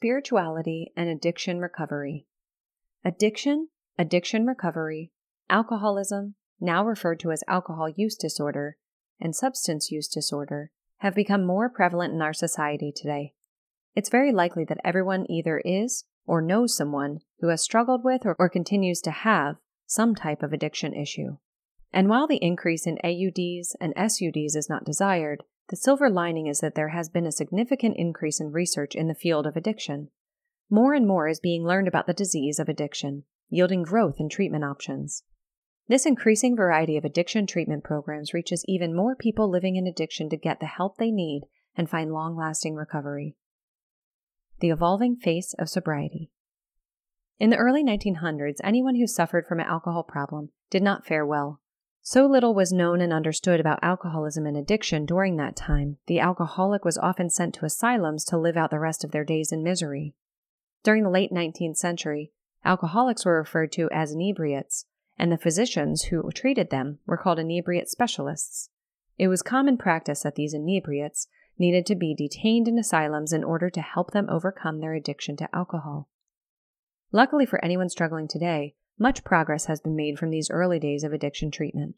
spirituality, and addiction recovery. Addiction, addiction recovery, alcoholism, now referred to as alcohol use disorder, and substance use disorder have become more prevalent in our society today. It's very likely that everyone either is or knows someone who has struggled with or, or continues to have some type of addiction issue. And while the increase in AUDs and SUDs is not desired, the silver lining is that there has been a significant increase in research in the field of addiction. More and more is being learned about the disease of addiction, yielding growth in treatment options. This increasing variety of addiction treatment programs reaches even more people living in addiction to get the help they need and find long lasting recovery. The Evolving Face of Sobriety. In the early 1900s, anyone who suffered from an alcohol problem did not fare well. So little was known and understood about alcoholism and addiction during that time, the alcoholic was often sent to asylums to live out the rest of their days in misery. During the late 19th century, alcoholics were referred to as inebriates, and the physicians who treated them were called inebriate specialists. It was common practice that these inebriates needed to be detained in asylums in order to help them overcome their addiction to alcohol. Luckily for anyone struggling today, much progress has been made from these early days of addiction treatment.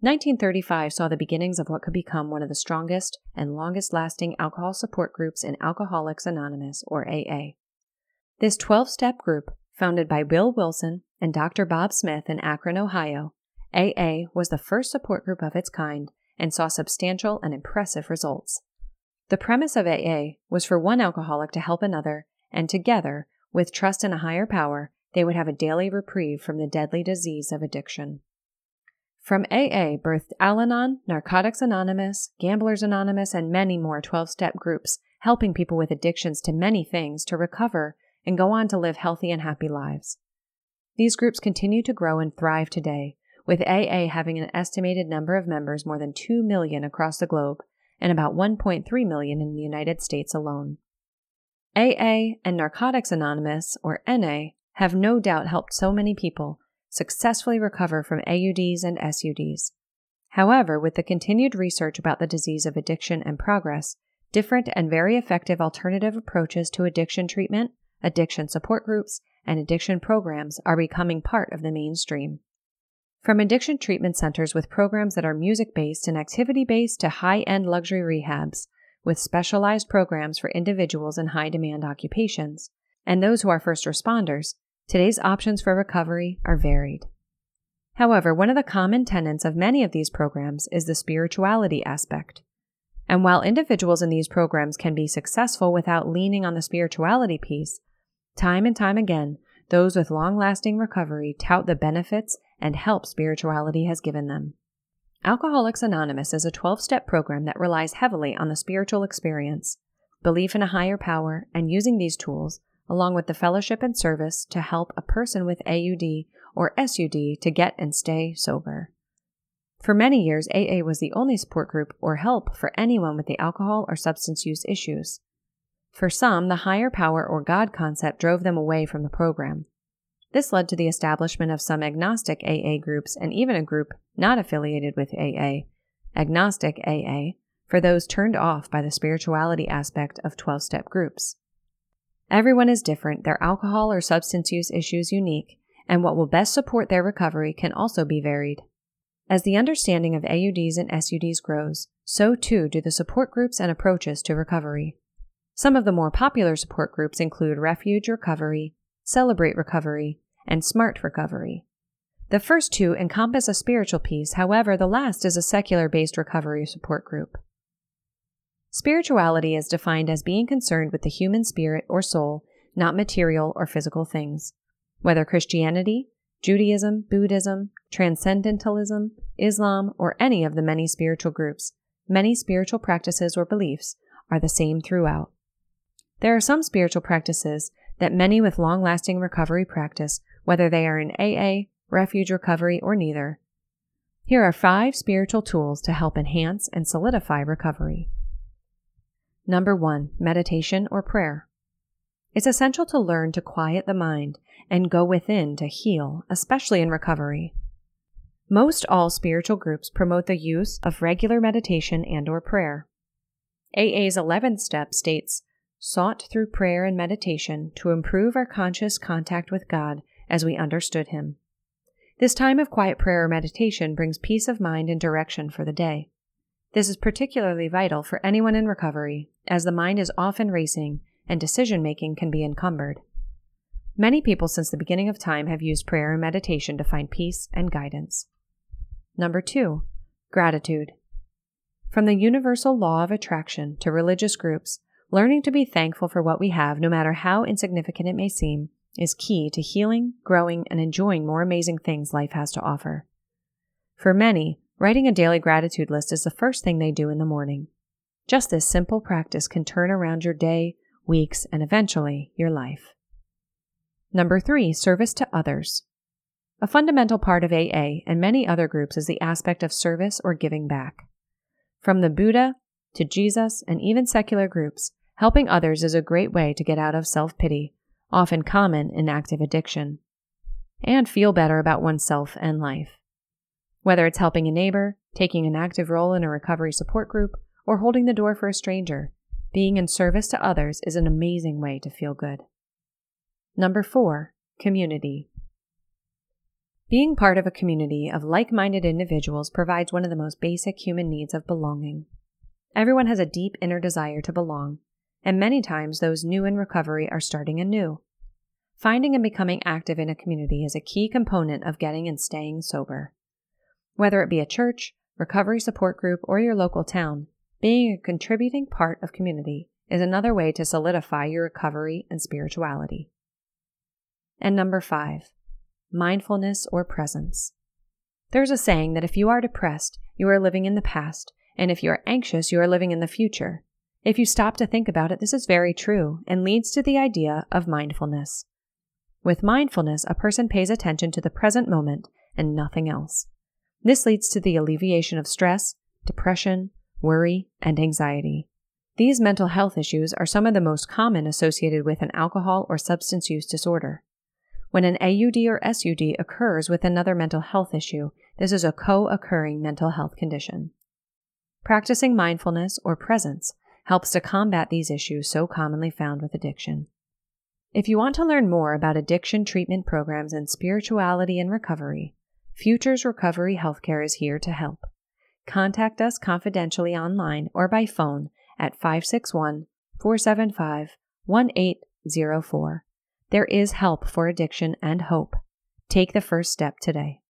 1935 saw the beginnings of what could become one of the strongest and longest lasting alcohol support groups in Alcoholics Anonymous, or AA. This 12 step group, founded by Bill Wilson and Dr. Bob Smith in Akron, Ohio, AA was the first support group of its kind and saw substantial and impressive results. The premise of AA was for one alcoholic to help another, and together, with trust in a higher power, they would have a daily reprieve from the deadly disease of addiction. From AA birthed Al Anon, Narcotics Anonymous, Gamblers Anonymous, and many more 12 step groups, helping people with addictions to many things to recover and go on to live healthy and happy lives. These groups continue to grow and thrive today, with AA having an estimated number of members more than 2 million across the globe and about 1.3 million in the United States alone. AA and Narcotics Anonymous, or NA, have no doubt helped so many people successfully recover from AUDs and SUDs. However, with the continued research about the disease of addiction and progress, different and very effective alternative approaches to addiction treatment, addiction support groups, and addiction programs are becoming part of the mainstream. From addiction treatment centers with programs that are music based and activity based to high end luxury rehabs, with specialized programs for individuals in high demand occupations, and those who are first responders, Today's options for recovery are varied. However, one of the common tenets of many of these programs is the spirituality aspect. And while individuals in these programs can be successful without leaning on the spirituality piece, time and time again, those with long lasting recovery tout the benefits and help spirituality has given them. Alcoholics Anonymous is a 12 step program that relies heavily on the spiritual experience, belief in a higher power, and using these tools along with the fellowship and service to help a person with AUD or SUD to get and stay sober. For many years, AA was the only support group or help for anyone with the alcohol or substance use issues. For some, the higher power or God concept drove them away from the program. This led to the establishment of some agnostic AA groups and even a group not affiliated with AA, Agnostic AA, for those turned off by the spirituality aspect of 12 step groups. Everyone is different, their alcohol or substance use issues unique, and what will best support their recovery can also be varied. As the understanding of AUDs and SUDs grows, so too do the support groups and approaches to recovery. Some of the more popular support groups include Refuge Recovery, Celebrate Recovery, and Smart Recovery. The first two encompass a spiritual piece, however, the last is a secular based recovery support group. Spirituality is defined as being concerned with the human spirit or soul, not material or physical things. Whether Christianity, Judaism, Buddhism, Transcendentalism, Islam, or any of the many spiritual groups, many spiritual practices or beliefs are the same throughout. There are some spiritual practices that many with long lasting recovery practice, whether they are in AA, refuge recovery, or neither. Here are five spiritual tools to help enhance and solidify recovery. Number one, meditation or prayer. It's essential to learn to quiet the mind and go within to heal, especially in recovery. Most all spiritual groups promote the use of regular meditation and or prayer. AA's 11th step states, sought through prayer and meditation to improve our conscious contact with God as we understood Him. This time of quiet prayer or meditation brings peace of mind and direction for the day. This is particularly vital for anyone in recovery, as the mind is often racing and decision making can be encumbered. Many people since the beginning of time have used prayer and meditation to find peace and guidance. Number two, gratitude. From the universal law of attraction to religious groups, learning to be thankful for what we have, no matter how insignificant it may seem, is key to healing, growing, and enjoying more amazing things life has to offer. For many, writing a daily gratitude list is the first thing they do in the morning. Just this simple practice can turn around your day, weeks, and eventually your life. Number three, service to others. A fundamental part of AA and many other groups is the aspect of service or giving back. From the Buddha to Jesus and even secular groups, helping others is a great way to get out of self pity, often common in active addiction, and feel better about oneself and life. Whether it's helping a neighbor, taking an active role in a recovery support group, or holding the door for a stranger, being in service to others is an amazing way to feel good. Number four, community. Being part of a community of like minded individuals provides one of the most basic human needs of belonging. Everyone has a deep inner desire to belong, and many times those new in recovery are starting anew. Finding and becoming active in a community is a key component of getting and staying sober. Whether it be a church, recovery support group, or your local town, being a contributing part of community is another way to solidify your recovery and spirituality. And number five, mindfulness or presence. There's a saying that if you are depressed, you are living in the past, and if you are anxious, you are living in the future. If you stop to think about it, this is very true and leads to the idea of mindfulness. With mindfulness, a person pays attention to the present moment and nothing else. This leads to the alleviation of stress, depression, worry, and anxiety. These mental health issues are some of the most common associated with an alcohol or substance use disorder. When an AUD or SUD occurs with another mental health issue, this is a co occurring mental health condition. Practicing mindfulness or presence helps to combat these issues so commonly found with addiction. If you want to learn more about addiction treatment programs and spirituality and recovery, Futures Recovery Healthcare is here to help. Contact us confidentially online or by phone at 561 475 1804. There is help for addiction and hope. Take the first step today.